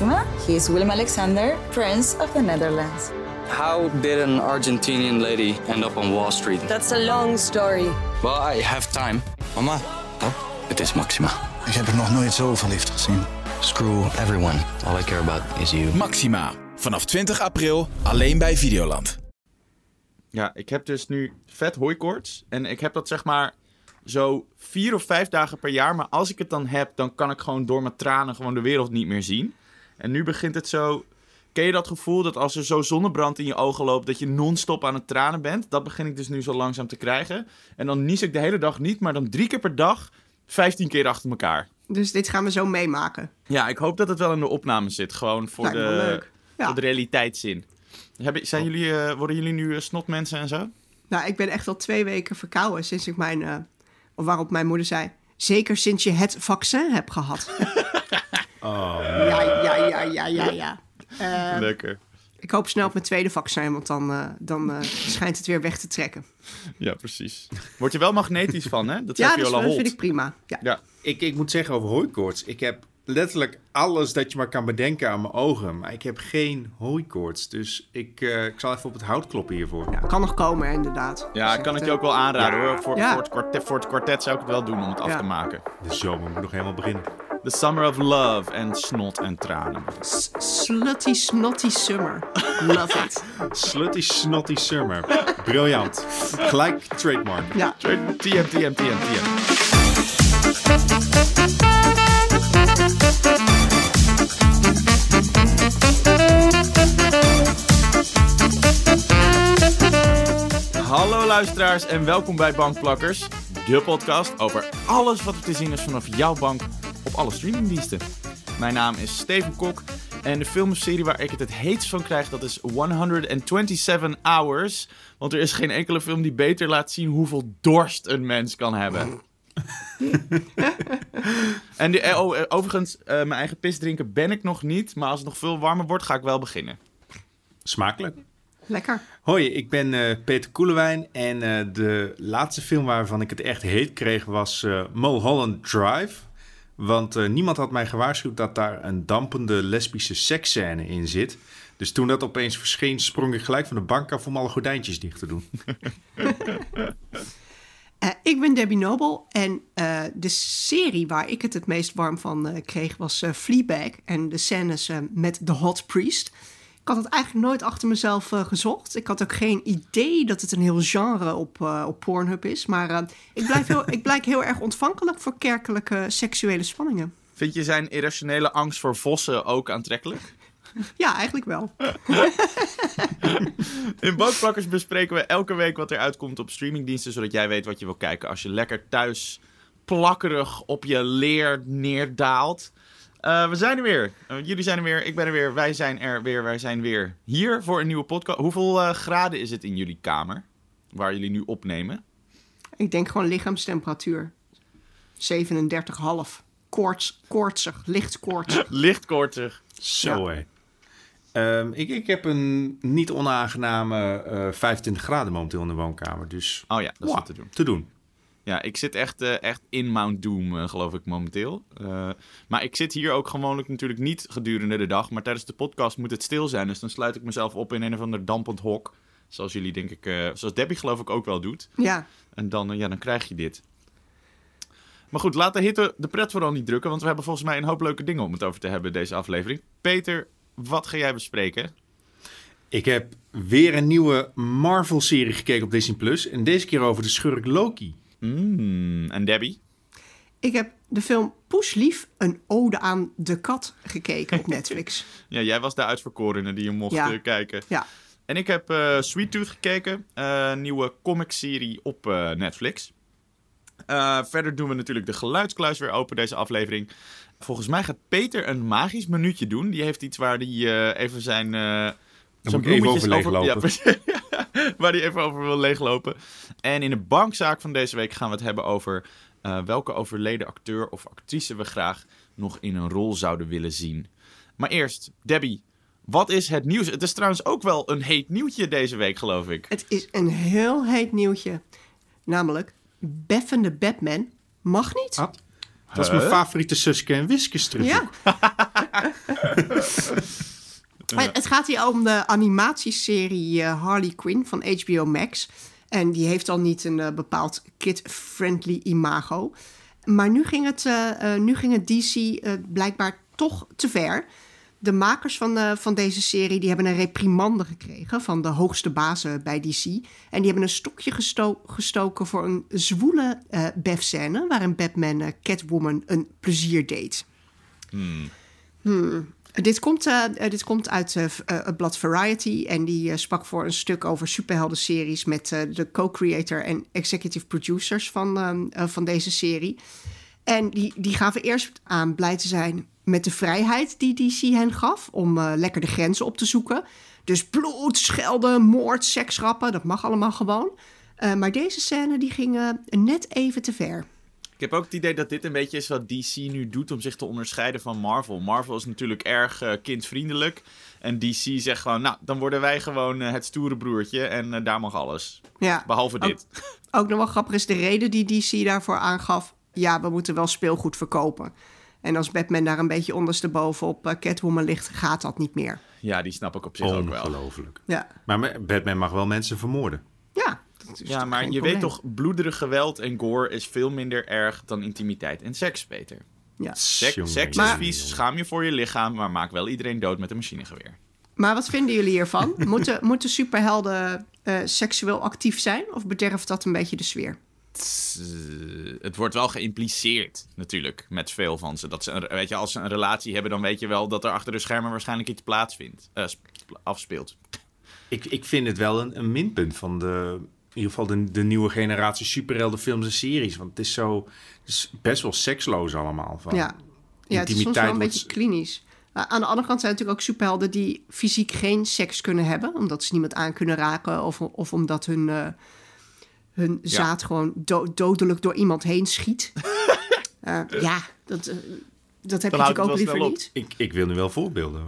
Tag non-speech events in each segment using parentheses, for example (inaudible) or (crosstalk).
Maxima. He is Willem Alexander, Prince of the Netherlands. How did an Argentinian lady end up on Wall Street? That's a long story. Well, I have time. Mama, Oh, het is Maxima. ik heb er nog nooit zo verliefd gezien. Screw everyone. All I care about is you. Maxima. Vanaf 20 april alleen bij Videoland. Ja, ik heb dus nu vet hooikoorts. En ik heb dat zeg maar zo vier of vijf dagen per jaar. Maar als ik het dan heb, dan kan ik gewoon door mijn tranen gewoon de wereld niet meer zien. En nu begint het zo... Ken je dat gevoel dat als er zo zonnebrand in je ogen loopt... dat je non-stop aan het tranen bent? Dat begin ik dus nu zo langzaam te krijgen. En dan nies ik de hele dag niet, maar dan drie keer per dag... 15 keer achter elkaar. Dus dit gaan we zo meemaken. Ja, ik hoop dat het wel in de opname zit. Gewoon voor, Lijkt de. Ja. voor de realiteitszin. Hebben, zijn jullie, eh, worden jullie nu eh, snotmensen en zo? Nou, ik ben echt al twee weken verkouden sinds ik mijn... eh, of waarop mijn moeder zei... Zeker sinds je het vaccin hebt gehad. (laughs) Oh, ja, ja, ja, ja, ja, ja. Eh, Lekker. ik hoop snel op mijn tweede vaccin, want dan, eh, dan eh, schijnt het weer weg te trekken. Ja, precies. Word je wel magnetisch van, hè? Dat Ja, dat vind ik prima. Ja. Ja, ik, ik moet zeggen over hooikoorts. Ik heb letterlijk alles dat je maar kan bedenken aan mijn ogen. Maar ik heb geen hooikoorts. Dus ik, eh, ik zal even op het hout kloppen hiervoor. Ja, kan nog komen, inderdaad. ja Dus ik kan het je ook wel aanraden, Ja. hoor. Voor, Ja. voor, het kwartet, voor het kwartet zou ik het wel doen om het af Ja. te maken. De zomer moet nog helemaal beginnen. The Summer of Love en snot en tranen. s- Slutty snotty summer. Love it. (laughs) Slutty Snotty Summer. Briljant. Gelijk trademark. Ja. TM, TM, TM, TM. Hallo luisteraars en welkom bij Bankplakkers, de podcast over alles wat er te zien is vanaf jouw bank alle streamingdiensten. Mijn naam is Steven Kok en de film of serie waar ik het het heetst van krijg, dat is 127 Hours. Want er is geen enkele film die beter laat zien hoeveel dorst een mens kan hebben. (laughs) en die, eh, oh, eh, overigens, eh, mijn eigen pis drinken ben ik nog niet, maar als het nog veel warmer wordt, ga ik wel beginnen. Smakelijk. Lekker. Hoi, ik ben eh, Peter Koelewijn en eh, de laatste film waarvan ik het echt heet kreeg was eh Mulholland Drive. Want eh, niemand had mij gewaarschuwd dat daar een dampende lesbische seksscène in zit. Dus toen dat opeens verscheen, sprong ik gelijk van de bank af om alle gordijntjes dicht te doen. (laughs) Eh, ik ben Debbie Noble en eh, de serie waar ik het het meest warm van kreeg was Fleabag. En de scènes met The Hot Priest. Ik had het eigenlijk nooit achter mezelf eh, gezocht. Ik had ook geen idee dat het een heel genre op, eh, op Pornhub is. Maar eh, ik, blijf heel, (laughs) ik blijk heel erg ontvankelijk voor kerkelijke seksuele spanningen. Vind je zijn irrationele angst voor vossen ook aantrekkelijk? (laughs) Ja, eigenlijk wel. (laughs) In Bankplakkers bespreken we elke week wat er uitkomt op streamingdiensten, zodat jij weet wat je wil kijken als je lekker thuis plakkerig op je leer neerdaalt. Eh, we zijn er weer. Eh, jullie zijn er weer. Ik ben er weer. Wij zijn er weer. Wij zijn weer hier voor een nieuwe podcast. Hoeveel eh, graden is het in jullie kamer? Waar jullie nu opnemen? Ik denk gewoon lichaamstemperatuur. 37,5. Koorts, koortsig, licht (laughs) koortsig. Licht koortsig. Zo hé. Ehm, ik, ik heb een niet onaangename eh 25 graden momenteel in de woonkamer. Dus Oh ja, dat is wow, te doen. te doen. Ja, ik zit echt, eh, echt in Mount Doom, eh, geloof ik, momenteel. Eh, maar ik zit hier ook gewoonlijk natuurlijk niet gedurende de dag. Maar tijdens de podcast moet het stil zijn. Dus dan sluit ik mezelf op in een of ander dampend hok. Zoals jullie, denk ik, eh, zoals Debbie geloof ik ook wel doet. Ja, En dan, ja, dan krijg je dit. Maar goed, laat de hitte de pret vooral niet drukken. Want we hebben volgens mij een hoop leuke dingen om het over te hebben deze aflevering. Peter, wat ga jij bespreken? Ik heb weer een nieuwe Marvel-serie gekeken op Disney+. Plus En deze keer over de schurk Loki. Mm, en Debbie? ik heb de film Poeslief, een ode aan de kat, gekeken op (laughs) Netflix. Ja, jij was de uitverkorene die je mocht Ja. eh, kijken. Ja, En ik heb eh, Sweet Tooth gekeken, eh, een nieuwe comicserie op eh, Netflix. Eh, verder doen we natuurlijk de geluidskluis weer open deze aflevering. Volgens mij gaat Peter een magisch minuutje doen. Die heeft iets waar hij eh, even zijn, eh zijn moet ik even over. Ja. (laughs) waar hij even over wil leeglopen. En in de bankzaak van deze week gaan we het hebben over eh, welke overleden acteur of actrice we graag nog in een rol zouden willen zien. Maar eerst, Debbie, wat is het nieuws? Het is trouwens ook wel een heet nieuwtje deze week, geloof ik. het is een heel heet nieuwtje. Namelijk, Beffende Batman mag niet. Ah, Dat is mijn favoriete Suske en Wiske strip. (laughs) Ja. gaat hier om de animatieserie eh, Harley Quinn van HBO Max. En die heeft al niet een eh, bepaald kid-friendly imago. Maar nu ging het, eh, nu ging het DC blijkbaar toch te ver. De makers van, van deze serie die hebben een reprimande gekregen van de hoogste bazen bij DC. En die hebben een stokje gesto- gestoken voor een zwoele eh Bef-scène... waarin Batman Catwoman een plezier deed. Hmm. Dit, komt, eh, eh, dit komt uit v- eh, het blad Variety en die sprak voor een stuk over superhelden-series met de co-creator en executive producers van, van deze serie. En die, die gaven eerst aan blij te zijn met de vrijheid die DC hen gaf om lekker de grenzen op te zoeken. Dus bloed, schelden, moord, seksrappen, dat mag allemaal gewoon. Maar deze scène die ging net even te ver. Ik heb ook het idee dat dit een beetje is wat DC nu doet om zich te onderscheiden van Marvel. Marvel is natuurlijk erg eh, kindvriendelijk. En DC zegt gewoon, nou, dan worden wij gewoon eh, het stoere broertje en eh, daar mag alles. Ja. Behalve dit. Ook nog wel grappig is de reden die DC daarvoor aangaf. Ja, we moeten wel speelgoed verkopen. En als Batman daar een beetje ondersteboven op Catwoman ligt, gaat dat niet meer. Ja, die snap ik op zich ook wel. Ongelooflijk. Ja, Maar Batman mag wel mensen vermoorden. ja Ja, maar geen je probleem. weet toch, bloederig geweld en gore is veel minder erg dan intimiteit en seks, Peter. Ja. Seks, Jongen, seks is vies, schaam je voor je lichaam, maar maak wel iedereen dood met een machinegeweer. Maar wat vinden jullie hiervan? (laughs) moeten, moeten superhelden eh, seksueel actief zijn? Of bederft dat een beetje de sfeer? Het, wordt wel geïmpliceerd, natuurlijk, met veel van ze. Dat ze een, weet je, als ze een relatie hebben, dan weet je wel dat er achter de schermen waarschijnlijk iets plaatsvindt, eh, sp- afspeelt. Ik, ik vind het wel een, een minpunt van de, ieder geval de, de nieuwe generatie superheldenfilms en series. Want het is zo het is best wel seksloos allemaal. Van. Ja, ja het is soms wel een beetje klinisch. Maar aan de andere kant zijn er natuurlijk ook superhelden die fysiek geen seks kunnen hebben. Omdat ze niemand aan kunnen raken. Of, of omdat hun, eh, hun zaad gewoon do- dodelijk door iemand heen schiet. (laughs) Eh, ja, dat, eh, dat heb Dan je natuurlijk ook liever niet. Ik, ik wil nu wel voorbeelden.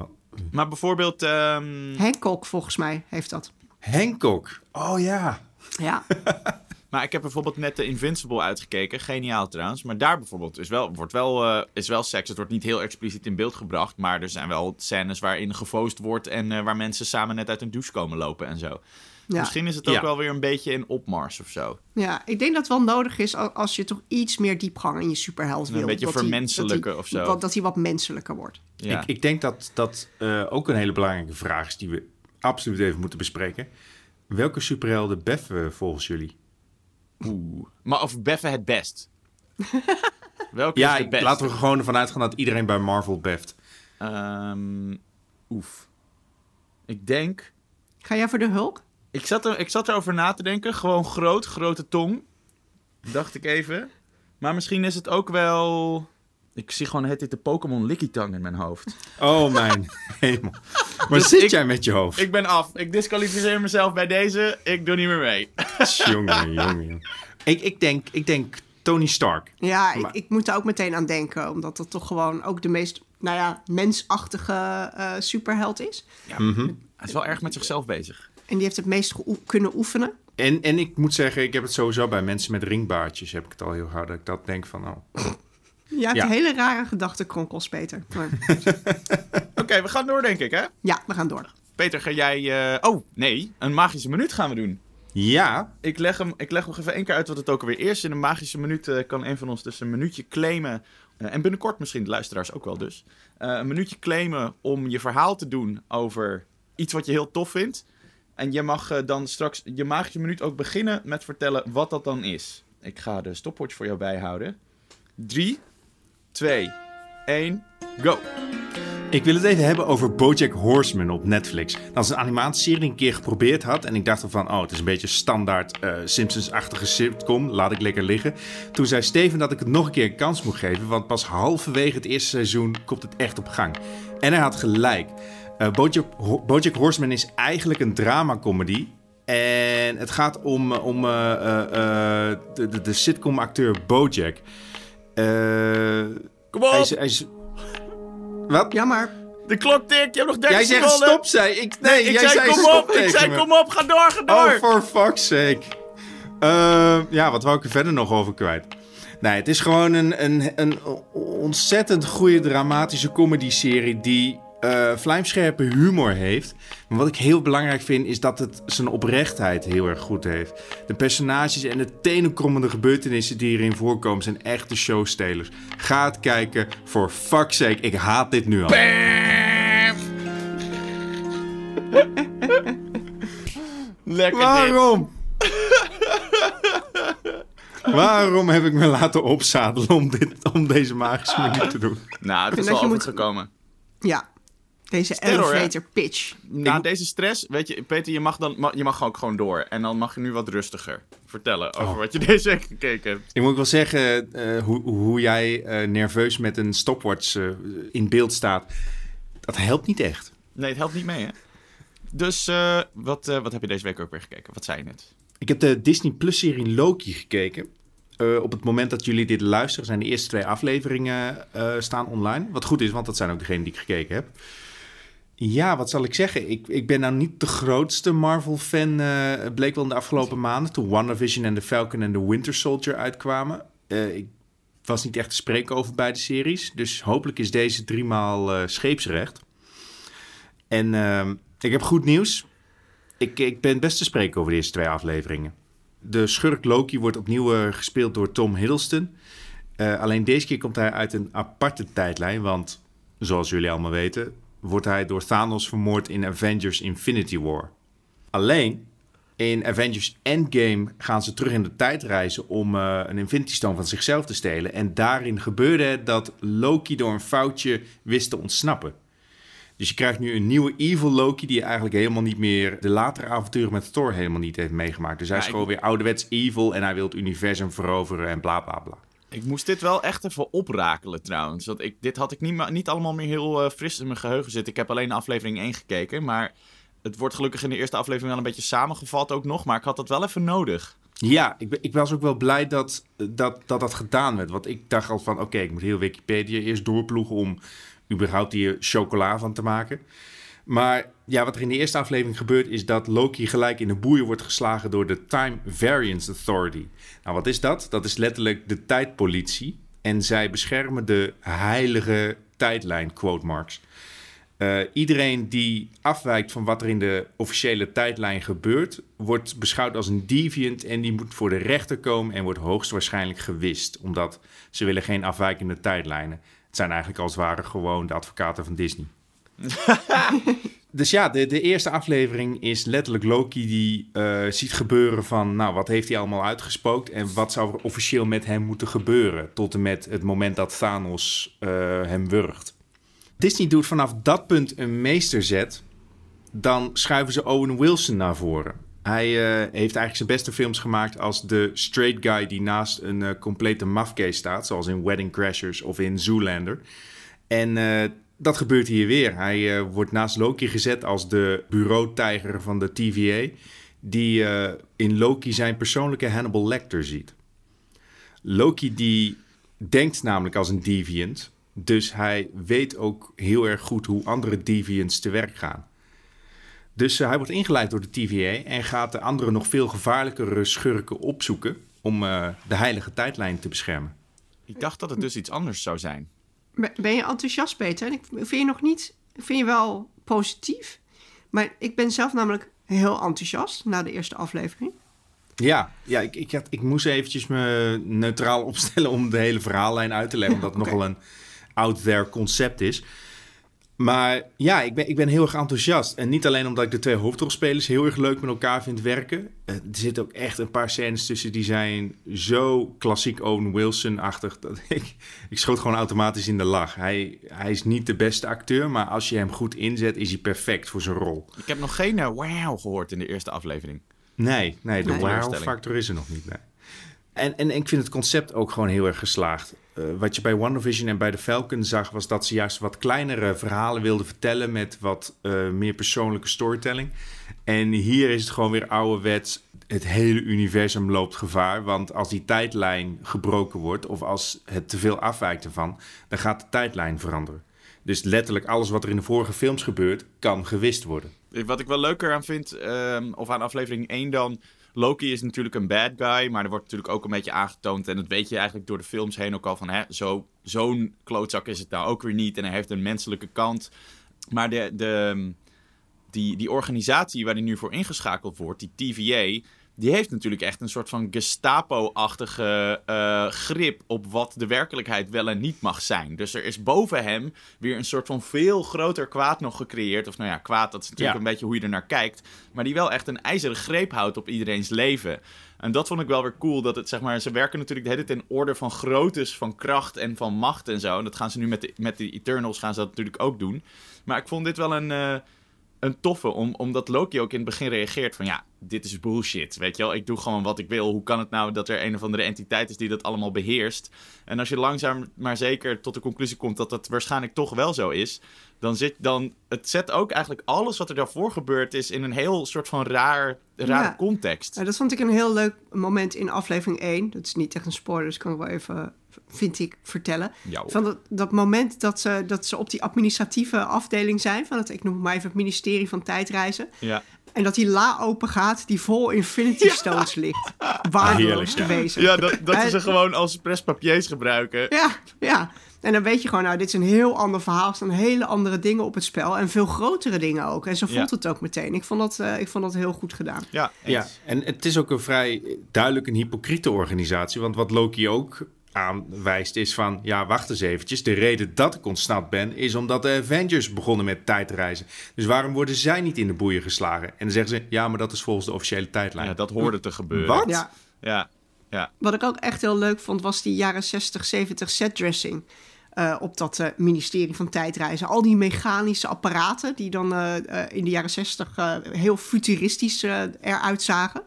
Maar bijvoorbeeld, ehm, Hancock volgens mij heeft dat. Hancock. Oh ja. Ja, (laughs) maar ik heb bijvoorbeeld net de Invincible uitgekeken, geniaal trouwens. Maar daar bijvoorbeeld is wel, wordt wel, eh, is wel seks. Het wordt niet heel expliciet in beeld gebracht, maar er zijn wel scènes waarin gefoost wordt en eh, waar mensen samen net uit een douche komen lopen en zo. ja. Misschien is het ook Ja. wel weer een beetje in opmars of zo. ja, ik denk dat het wel nodig is al- als je toch iets meer diepgang in je superheld Een wil. beetje Dat vermenselijken of zo. wat- Dat hij wat menselijker wordt. Ja. Ik, ik denk dat dat eh, ook een hele belangrijke vraag is die we absoluut even moeten bespreken. Welke superhelden beffen we volgens jullie? Oeh. Maar of beffen het best? (laughs) Welke Ja, is het best? laten we er gewoon ervan uitgaan dat iedereen bij Marvel beft. Ehm, oef. Ik denk... Ga jij voor de Hulk? Ik zat, er, ik zat erover na te denken. Gewoon groot, grote tong. Dacht ik even. Maar misschien is het ook wel... Ik zie gewoon het de Pokémon Lickitung in mijn hoofd. Oh mijn (laughs) hemel. Maar Dus zit ik- jij met je hoofd? Ik ben af. Ik disqualificeer mezelf bij deze. Ik doe niet meer mee. Jongen, (laughs) jongen, jongen. Ik, ik, denk, ik denk Tony Stark. Ja, ik, Maar- ik moet daar ook meteen aan denken. Omdat dat toch gewoon ook de meest, nou ja, mensachtige eh, superheld is. Hij is wel erg met zichzelf bezig. En die heeft het meest kunnen oefenen. En, en ik moet zeggen, ik heb het sowieso bij mensen met ringbaardjes. Heb ik het al heel hard dat ik dat denk van, oh. Ja, het Ja. hele rare gedachtenkronkels, Peter. Maar, (laughs) Oké, we gaan door denk ik hè? ja, we gaan door. Peter, ga jij... eh, Oh, nee. Een magische minuut gaan we doen. Ja, Ik leg, hem, ik leg nog even één keer uit wat het ook alweer is. In een magische minuut eh, kan een van ons dus een minuutje claimen. eh, en binnenkort misschien de luisteraars ook wel dus. eh, een minuutje claimen om je verhaal te doen over iets wat je heel tof vindt. En je mag eh, dan straks je magische minuut ook beginnen met vertellen wat dat dan is. Ik ga de stopwatch voor jou bijhouden. 3, 2, 1, go. Ik wil het even hebben over BoJack Horseman op Netflix. Dat is een animatieserie die ik een keer geprobeerd had. En ik dacht van, oh, het is een beetje standaard eh, Simpsons-achtige sitcom. Laat ik lekker liggen. Toen zei Steven dat ik het nog een keer een kans moet geven. Want pas halverwege het eerste seizoen komt het echt op gang. En hij had gelijk. Eh BoJack, BoJack Horseman is eigenlijk een drama-comedy. En het gaat om, eh, om de, de sitcom-acteur BoJack. Eh, Kom op, hij is, hij is... Wat? Ja, maar de klok tikt, je hebt nog 30 Jij zegt seconden. stop, zei ik. Nee, ik jij zei, kom stop op, ik zei me. kom op, ga door, ga door. Oh, for fuck's sake. Eh, ja, wat wou ik er verder nog over kwijt? Nee, het is gewoon een, een, een ontzettend goede dramatische comedy-serie die eh, vlijmscherpe humor heeft. Maar wat ik heel belangrijk vind, is dat het zijn oprechtheid heel erg goed heeft. De personages en de tenenkrommende gebeurtenissen die erin voorkomen zijn echte showstelers. Ga het kijken, for fuck's sake. Ik haat dit nu al. (laughs) Lekker Waarom? Waarom heb ik me laten opzadelen om, dit, om deze magische minuut te doen? Nou, het is wel je moet- overgekomen. Ja, deze Terror, hè? elevator pitch. Na deze stress, weet je, Peter, je mag, dan, je mag ook gewoon door. En dan mag je nu wat rustiger vertellen over Oh. wat je (laughs) deze week gekeken hebt. Ik moet wel zeggen, eh, hoe, hoe jij eh, nerveus met een stopwatch eh, in beeld staat, dat helpt niet echt. Nee, het helpt niet mee, hè? Dus, eh, wat, eh, wat heb je deze week ook weer gekeken? Wat zei je net? Ik heb de Disney Plus serie Loki gekeken. Eh, op het moment dat jullie dit luisteren, zijn de eerste twee afleveringen eh, staan online. Wat goed is, want dat zijn ook degenen die ik gekeken heb. Ja, wat zal ik zeggen? Ik, ik ben nou niet de grootste Marvel-fan. Het bleek wel in de afgelopen maanden. Toen WandaVision en The Falcon en The Winter Soldier uitkwamen. Eh, ik was niet echt te spreken over beide series. Dus hopelijk is deze driemaal eh scheepsrecht. En ehm, ik heb goed nieuws. Ik, ik ben best te spreken over de eerste twee afleveringen. De schurk Loki wordt opnieuw gespeeld door Tom Hiddleston. Alleen deze keer komt hij uit een aparte tijdlijn. Want, zoals jullie allemaal weten, wordt hij door Thanos vermoord in Avengers Infinity War. Alleen, in Avengers Endgame gaan ze terug in de tijd reizen om eh, een Infinity Stone van zichzelf te stelen. En daarin gebeurde het dat Loki door een foutje wist te ontsnappen. Dus je krijgt nu een nieuwe evil Loki die eigenlijk helemaal niet meer de latere avonturen met Thor helemaal niet heeft meegemaakt. Dus hij Ja, is ik- gewoon weer ouderwets evil en hij wil het universum veroveren en bla bla bla. Ik moest dit wel echt even oprakelen trouwens. Want ik, dit had ik niet, niet allemaal meer heel eh, fris in mijn geheugen zitten. Ik heb alleen aflevering 1 gekeken. Maar het wordt gelukkig in de eerste aflevering wel een beetje samengevat ook nog. Maar ik had dat wel even nodig. Ja, ik, ik was ook wel blij dat dat, dat dat gedaan werd. Want ik dacht al van, oké, ik moet heel Wikipedia eerst doorploegen om überhaupt hier chocola van te maken. Maar ja, wat er in de eerste aflevering gebeurt is dat Loki gelijk in de boeien wordt geslagen door de Time Variance Authority. Nou, wat is dat? Dat is letterlijk de tijdpolitie. En zij beschermen de heilige tijdlijn, quote marks. Eh, iedereen die afwijkt van wat er in de officiële tijdlijn gebeurt, wordt beschouwd als een deviant en die moet voor de rechter komen en wordt hoogstwaarschijnlijk gewist, omdat ze willen geen afwijkende tijdlijnen. Het zijn eigenlijk als het ware gewoon de advocaten van Disney. (laughs) dus ja, de, de eerste aflevering is letterlijk Loki die eh, ziet gebeuren van, nou, wat heeft hij allemaal uitgespookt en wat zou er officieel met hem moeten gebeuren, tot en met het moment dat Thanos eh, hem wurgt. Disney doet vanaf dat punt een meesterzet. Dan schuiven ze Owen Wilson naar voren. Hij eh, heeft eigenlijk zijn beste films gemaakt als de straight guy die naast een complete mafcase staat. Zoals in Wedding Crashers of in Zoolander. En dat gebeurt hier weer. Hij eh, wordt naast Loki gezet als de bureautijger van de TVA. Die eh, in Loki zijn persoonlijke Hannibal Lecter ziet. Loki die denkt namelijk als een deviant. Dus hij weet ook heel erg goed hoe andere deviants te werk gaan. Dus eh, hij wordt ingeleid door de TVA en gaat de andere nog veel gevaarlijkere schurken opzoeken om de heilige tijdlijn te beschermen. Ik dacht dat het dus iets anders zou zijn. Ben je enthousiast, Peter? En Ik vind je nog niet... Vind je wel positief. Maar ik ben zelf namelijk heel enthousiast na de eerste aflevering. Ja, ja ik, ik, had, ik moest eventjes me neutraal opstellen om de hele verhaallijn uit te leggen, omdat het nogal een out there concept is. Maar ja, ik ben, ik ben heel erg enthousiast. En niet alleen omdat ik de twee hoofdrolspelers heel erg leuk met elkaar vind werken. Eh, Er zitten ook echt een paar scènes tussen die zijn zo klassiek Owen Wilson-achtig. Dat (laughs) ik, ik schoot gewoon automatisch in de lach. Hij, hij is niet de beste acteur, maar als je hem goed inzet, is hij perfect voor zijn rol. Ik heb nog geen eh, wow gehoord in de eerste aflevering. Nee, nee de Nee. wow-factor is er nog niet. Nee. En, en ik vind het concept ook gewoon heel erg geslaagd. Eh, wat je bij WandaVision en bij The Falcon zag, was dat ze juist wat kleinere verhalen wilden vertellen met wat eh, meer persoonlijke storytelling. En hier is het gewoon weer ouderwets. Het hele universum loopt gevaar. Want als die tijdlijn gebroken wordt, of als het te veel afwijkt ervan, dan gaat de tijdlijn veranderen. Dus letterlijk alles wat er in de vorige films gebeurt, kan gewist worden. Wat ik wel leuker aan vind, ehm, of aan aflevering 1 dan... Loki is natuurlijk een bad guy, maar er wordt natuurlijk ook een beetje aangetoond... en dat weet je eigenlijk door de films heen ook al van... Hè, zo, zo'n klootzak is het nou ook weer niet en hij heeft een menselijke kant. maar de, de, die, die organisatie waar hij nu voor ingeschakeld wordt, die TVA, die heeft natuurlijk echt een soort van Gestapo-achtige eh, grip op wat de werkelijkheid wel en niet mag zijn. Dus er is boven hem weer een soort van veel groter kwaad nog gecreëerd. Of nou ja, kwaad, dat is natuurlijk Ja. een beetje hoe je er naar kijkt. Maar die wel echt een ijzeren greep houdt op iedereen's leven. En dat vond ik wel weer cool. Dat het, zeg maar, ze werken natuurlijk de hele tijd in orde van groottes, van kracht en van macht en zo. En dat gaan ze nu met de, met de Eternals gaan ze dat natuurlijk ook doen. Maar ik vond dit wel een, eh, een toffe, om, omdat Loki ook in het begin reageert van... Ja, dit is bullshit, weet je wel. Ik doe gewoon wat ik wil. Hoe kan het nou dat er een of andere entiteit is die dat allemaal beheerst? En als je langzaam maar zeker tot de conclusie komt dat dat waarschijnlijk toch wel zo is... Dan zit dan... Het zet ook eigenlijk alles wat er daarvoor gebeurd is in een heel soort van raar, rare Ja. context. Nou, dat vond ik een heel leuk moment in aflevering 1. Dat is niet echt een spoiler, dus kan ik wel even, vind ik, vertellen. Ja. Van dat, dat moment dat ze, dat ze op die administratieve afdeling zijn... van het, ik noem het maar even het ministerie van tijdreizen... Ja. en dat die la open gaat die vol Infinity Stones ligt. Waardeloos Heerlijk, te ja. wezen. Ja, dat, dat En- ze gewoon als prespapiers gebruiken. Ja, ja. En dan weet je gewoon, nou, dit is een heel ander verhaal. Er staan hele andere dingen op het spel. En veel grotere dingen ook. En zo voelt Ja. het ook meteen. Ik vond dat, eh, ik vond dat heel goed gedaan. Ja, Ja, en het is ook een vrij duidelijk een hypocriete organisatie. Want wat Loki ook aanwijst is van... ja, wacht eens eventjes. De reden dat ik ontsnapt ben... is omdat de Avengers begonnen met tijdreizen. Dus waarom worden zij niet in de boeien geslagen? En dan zeggen ze... ja, maar dat is volgens de officiële tijdlijn. Ja, dat hoorde te gebeuren. Wat? Ja. Ja, ja. Wat ik ook echt heel leuk vond, was die jaren 60, 70 setdressing. Eh, op dat eh, ministerie van tijdreizen. Al die mechanische apparaten die dan eh, eh, in de jaren 60 eh, heel futuristisch eruit zagen.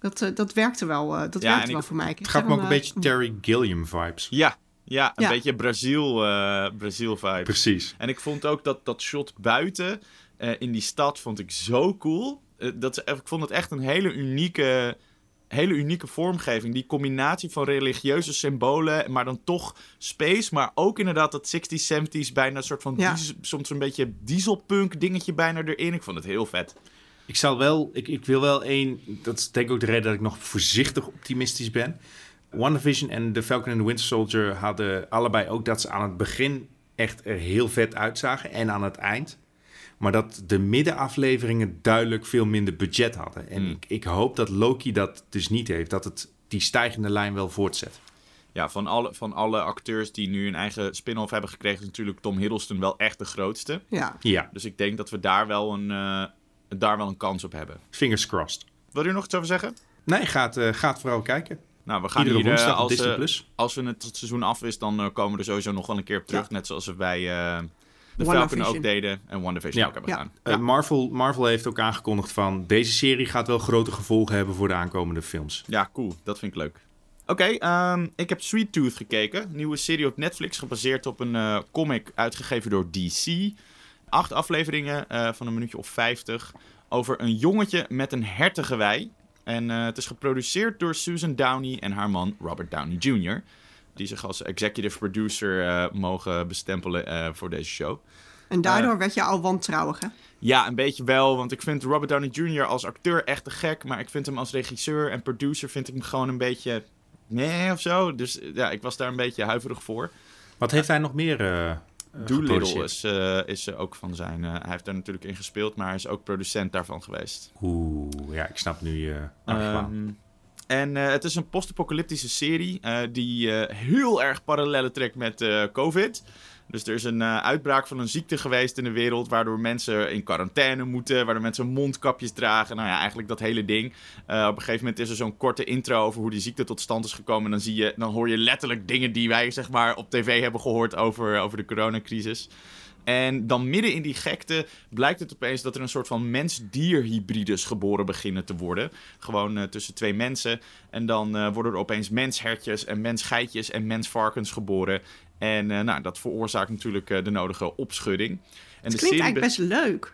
Dat, eh, dat werkte wel, eh, dat Ja, werkte wel ik- voor mij. Ik Het gaat me ook een beetje Terry Gilliam vibes. Ja, ja een Ja. beetje Brazil, eh Brazil vibe. Precies. En ik vond ook dat dat shot buiten eh, in die stad vond ik zo cool. Eh, dat, ze- ik vond het echt een hele unieke, hele unieke vormgeving. Die combinatie van religieuze symbolen, maar dan toch space. Maar ook inderdaad dat 60s, 70s, bijna een soort van Ja. diesel- soms een beetje dieselpunk dingetje bijna erin. Ik vond het heel vet. Ik zal wel, ik, ik wil wel één, dat is denk ik ook de reden dat ik nog voorzichtig optimistisch ben. WandaVision en The Falcon and the Winter Soldier hadden allebei ook dat ze aan het begin echt er heel vet uitzagen en aan het eind. Maar dat de middenafleveringen duidelijk veel minder budget hadden. En Hmm. ik, ik hoop dat Loki dat dus niet heeft, dat het die stijgende lijn wel voortzet. Ja, van alle, van alle acteurs die nu een eigen spin-off hebben gekregen, is natuurlijk Tom Hiddleston wel echt de grootste. Ja. Ja, Dus ik denk dat we daar wel een, eh, daar wel een kans op hebben. fingers crossed. Wil je er nog iets over zeggen? Nee, gaat, eh, gaat vooral kijken. Nou, we gaan Iedere hier, eh, woensdag als, Disney+. Plus. als we het, het seizoen af is, dan eh, komen we er sowieso nog wel een keer op terug. Net zoals we bij eh de Falcon ook deden en WandaVision Ja. ook hebben Ja. gedaan. Eh, Marvel, Marvel heeft ook aangekondigd van deze serie gaat wel grote gevolgen hebben voor de aankomende films. Ja, cool. Dat vind ik leuk. Oké, ehm, ik heb Sweet Tooth gekeken. Nieuwe serie op Netflix, gebaseerd op een eh, comic uitgegeven door DC. Acht afleveringen eh, van een minuutje of vijftig. Over een jongetje met een hertengewei. En eh, het is geproduceerd door Susan Downey en haar man Robert Downey Jr. Die zich als executive producer eh, mogen bestempelen eh, voor deze show. En daardoor werd je al wantrouwig, hè? Ja, een beetje wel. Want ik vind Robert Downey Jr. als acteur echt te gek. Maar ik vind hem als regisseur en producer vind ik hem gewoon een beetje... Nee, of zo. Dus eh, ja, ik was daar een beetje huiverig voor. Wat heeft hij nog meer eh eh, Doolittle is, eh, is eh, ook van zijn... eh, hij heeft daar natuurlijk in gespeeld, maar hij is ook producent daarvan geweest. Oeh, ja, ik snap nu je. Ehm, en eh, het is een post-apocalyptische serie eh, die eh, heel erg parallellen trekt met COVID. Dus er is een uitbraak van een ziekte geweest in de wereld, waardoor mensen in quarantaine moeten, waardoor mensen mondkapjes dragen. Nou ja, eigenlijk dat hele ding. Op een gegeven moment is er zo'n korte intro over hoe die ziekte tot stand is gekomen. En dan, zie je, dan hoor je letterlijk dingen die wij zeg maar op tv hebben gehoord over, over de coronacrisis. En dan midden in die gekte blijkt het opeens dat er een soort van mens-dier-hybrides geboren beginnen te worden. Gewoon eh, tussen twee mensen. En dan eh, worden er opeens menshertjes en mensgeitjes en mensvarkens geboren. En eh, nou, dat veroorzaakt natuurlijk de nodige opschudding. En Het de klinkt eigenlijk best leuk.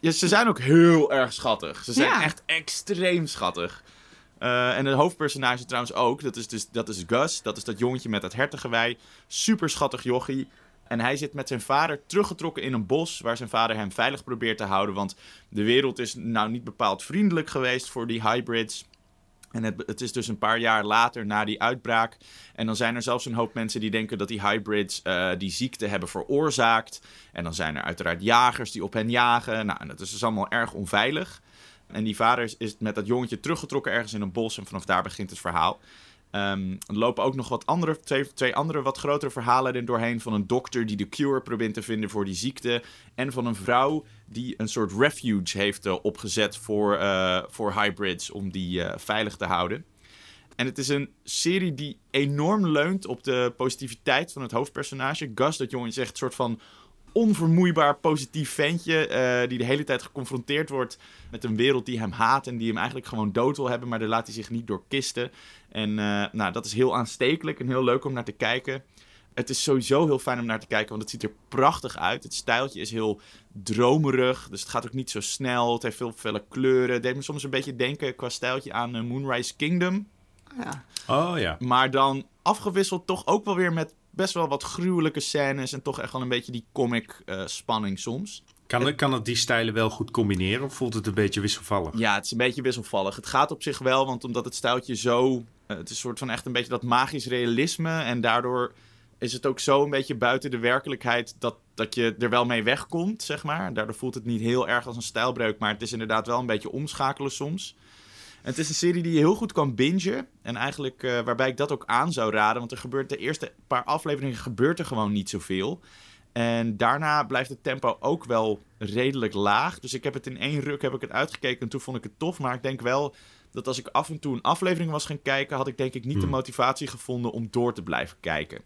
ja, ze zijn ook heel erg schattig. Ze zijn Ja. echt extreem schattig. En het hoofdpersonage trouwens ook. Dat is, dus, dat is Gus. Dat is dat jongetje met dat hertengewei. Super schattig jochie. En hij zit met zijn vader teruggetrokken in een bos... waar zijn vader hem veilig probeert te houden. Want de wereld is nou niet bepaald vriendelijk geweest voor die hybrids. En het, het is dus een paar jaar later na die uitbraak. En dan zijn er zelfs een hoop mensen die denken dat die hybrids eh, die ziekte hebben veroorzaakt. En dan zijn er uiteraard jagers die op hen jagen. Nou, dat is dus allemaal erg onveilig. En die vader is, is met dat jongetje teruggetrokken ergens in een bos. En vanaf daar begint het verhaal. Ehm, er lopen ook nog wat andere, twee, twee andere wat grotere verhalen er doorheen. Van een dokter die de cure probeert te vinden voor die ziekte. En van een vrouw die een soort refuge heeft eh, opgezet voor, eh, voor hybrids. Om die eh, veilig te houden. En het is een serie die enorm leunt op de positiviteit van het hoofdpersonage. Gus, dat jongetje, zegt een soort van onvermoeibaar positief ventje. eh, die de hele tijd geconfronteerd wordt met een wereld die hem haat. En die hem eigenlijk gewoon dood wil hebben. Maar daar laat hij zich niet door kisten. En eh, nou, dat is heel aanstekelijk en heel leuk om naar te kijken. Het is sowieso heel fijn om naar te kijken, want het ziet er prachtig uit. Het stijltje is heel dromerig, dus het gaat ook niet zo snel. Het heeft veel felle kleuren. Het deed me soms een beetje denken qua stijltje aan eh, Moonrise Kingdom. Ja. Oh ja. Maar dan afgewisseld toch ook wel weer met best wel wat gruwelijke scènes. En toch echt wel een beetje die comic eh, spanning soms. Kan, het, kan het die stijlen wel goed combineren of voelt het een beetje wisselvallig? Ja, het is een beetje wisselvallig. Het gaat op zich wel, want omdat het stijltje zo... eh, het is een soort van echt een beetje dat magisch realisme. En daardoor is het ook zo een beetje buiten de werkelijkheid... dat, dat je er wel mee wegkomt, zeg maar. Daardoor voelt het niet heel erg als een stijlbreuk. Maar het is inderdaad wel een beetje omschakelen soms. En het is een serie die je heel goed kan bingen. En eigenlijk eh, waarbij ik dat ook aan zou raden. Want er gebeurt de eerste paar afleveringen gebeurt er gewoon niet zoveel. En daarna blijft het tempo ook wel redelijk laag. Dus ik heb het in één ruk heb ik het uitgekeken en toen vond ik het tof. Maar ik denk wel dat als ik af en toe een aflevering was gaan kijken... had ik denk ik niet de motivatie gevonden om door te blijven kijken.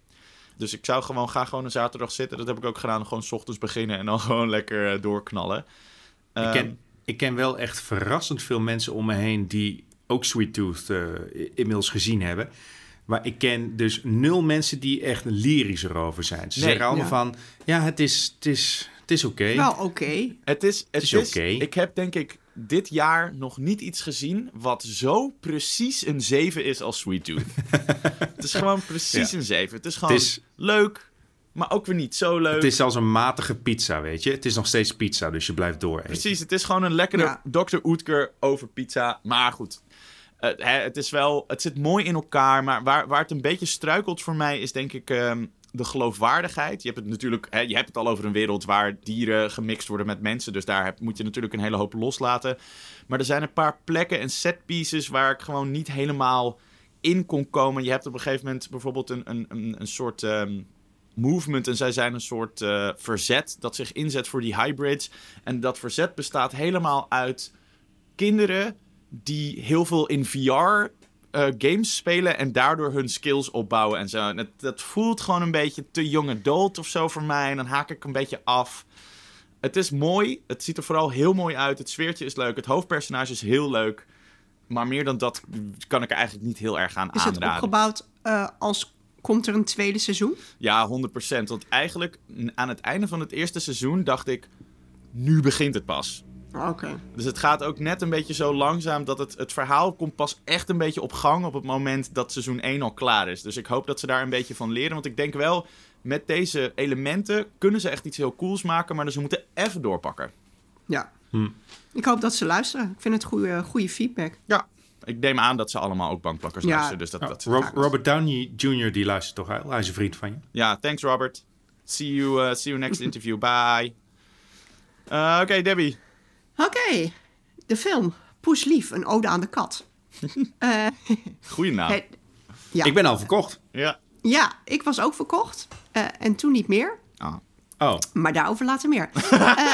Dus ik zou gewoon, ga gewoon een zaterdag zitten. Dat heb ik ook gedaan. Gewoon 's ochtends beginnen en dan (laughs) gewoon lekker eh, doorknallen. Ik Ehm, ken, ik ken wel echt verrassend veel mensen om me heen die ook Sweet Tooth eh, inmiddels gezien hebben. Maar ik ken dus nul mensen die echt lyrisch erover zijn. Ze Nee, zeggen allemaal ja. van, ja, het is, het is, het is oké. Wel oké. Het is, het is is, oké. Ik heb denk ik dit jaar nog niet iets gezien wat zo precies een 7 is als Sweet Tooth. (laughs) het is gewoon precies Ja. een 7. Het is gewoon Het is- leuk, maar ook weer niet zo leuk. Het is als een matige pizza, weet je. Het is nog steeds pizza, dus je blijft door. Precies, het is gewoon een lekkere Ja. Dr. Oetker over pizza. Maar goed, eh, hè, het is wel, het zit mooi in elkaar. Maar waar, waar het een beetje struikelt voor mij is denk ik ehm, de geloofwaardigheid. Je hebt het natuurlijk, hè, je hebt het al over een wereld waar dieren gemixt worden met mensen. Dus daar heb- moet je natuurlijk een hele hoop loslaten. Maar er zijn een paar plekken en set pieces waar ik gewoon niet helemaal in kon komen. Je hebt op een gegeven moment bijvoorbeeld een, een, een, een soort ehm, movement. En zij zijn een soort eh, verzet dat zich inzet voor die hybrids. En dat verzet bestaat helemaal uit kinderen die heel veel in VR eh, games spelen en daardoor hun skills opbouwen en zo. En het, dat voelt gewoon een beetje te young adult of zo voor mij. En dan haak ik een beetje af. Het is mooi. Het ziet er vooral heel mooi uit. Het sfeertje is leuk. Het hoofdpersonage is heel leuk. Maar meer dan dat kan ik er eigenlijk niet heel erg aan Is het aanraden. opgebouwd eh, als komt er een tweede seizoen? Ja, 100%. Want eigenlijk aan het einde van het eerste seizoen dacht ik... Nu begint het pas. Oké. Dus het gaat ook net een beetje zo langzaam dat het, het verhaal komt pas echt een beetje op gang op het moment dat seizoen 1 al klaar is. Dus ik hoop dat ze daar een beetje van leren. Want ik denk wel, met deze elementen kunnen ze echt iets heel cools maken, maar ze moeten even doorpakken. Ja. Hm. Ik hoop dat ze luisteren. Ik vind het goede, goede feedback. Ja, ik neem aan dat ze allemaal ook bankplakkers Ja. luisteren. Dus dat, Ja, dat, Rob- Robert Downey Jr. die luistert toch wel? Hij is een vriend van je. ja, thanks Robert. See you, uh, see you next interview. Bye. Uh, Oké, Debbie. Oké. De film Poes Lief, een ode aan de kat. (laughs) Eh, Goeie naam. het- ja. Ik ben al verkocht. Ja. ja, ik was ook verkocht. Eh, en toen niet meer. Ah. Oh, Maar daarover later meer. (laughs)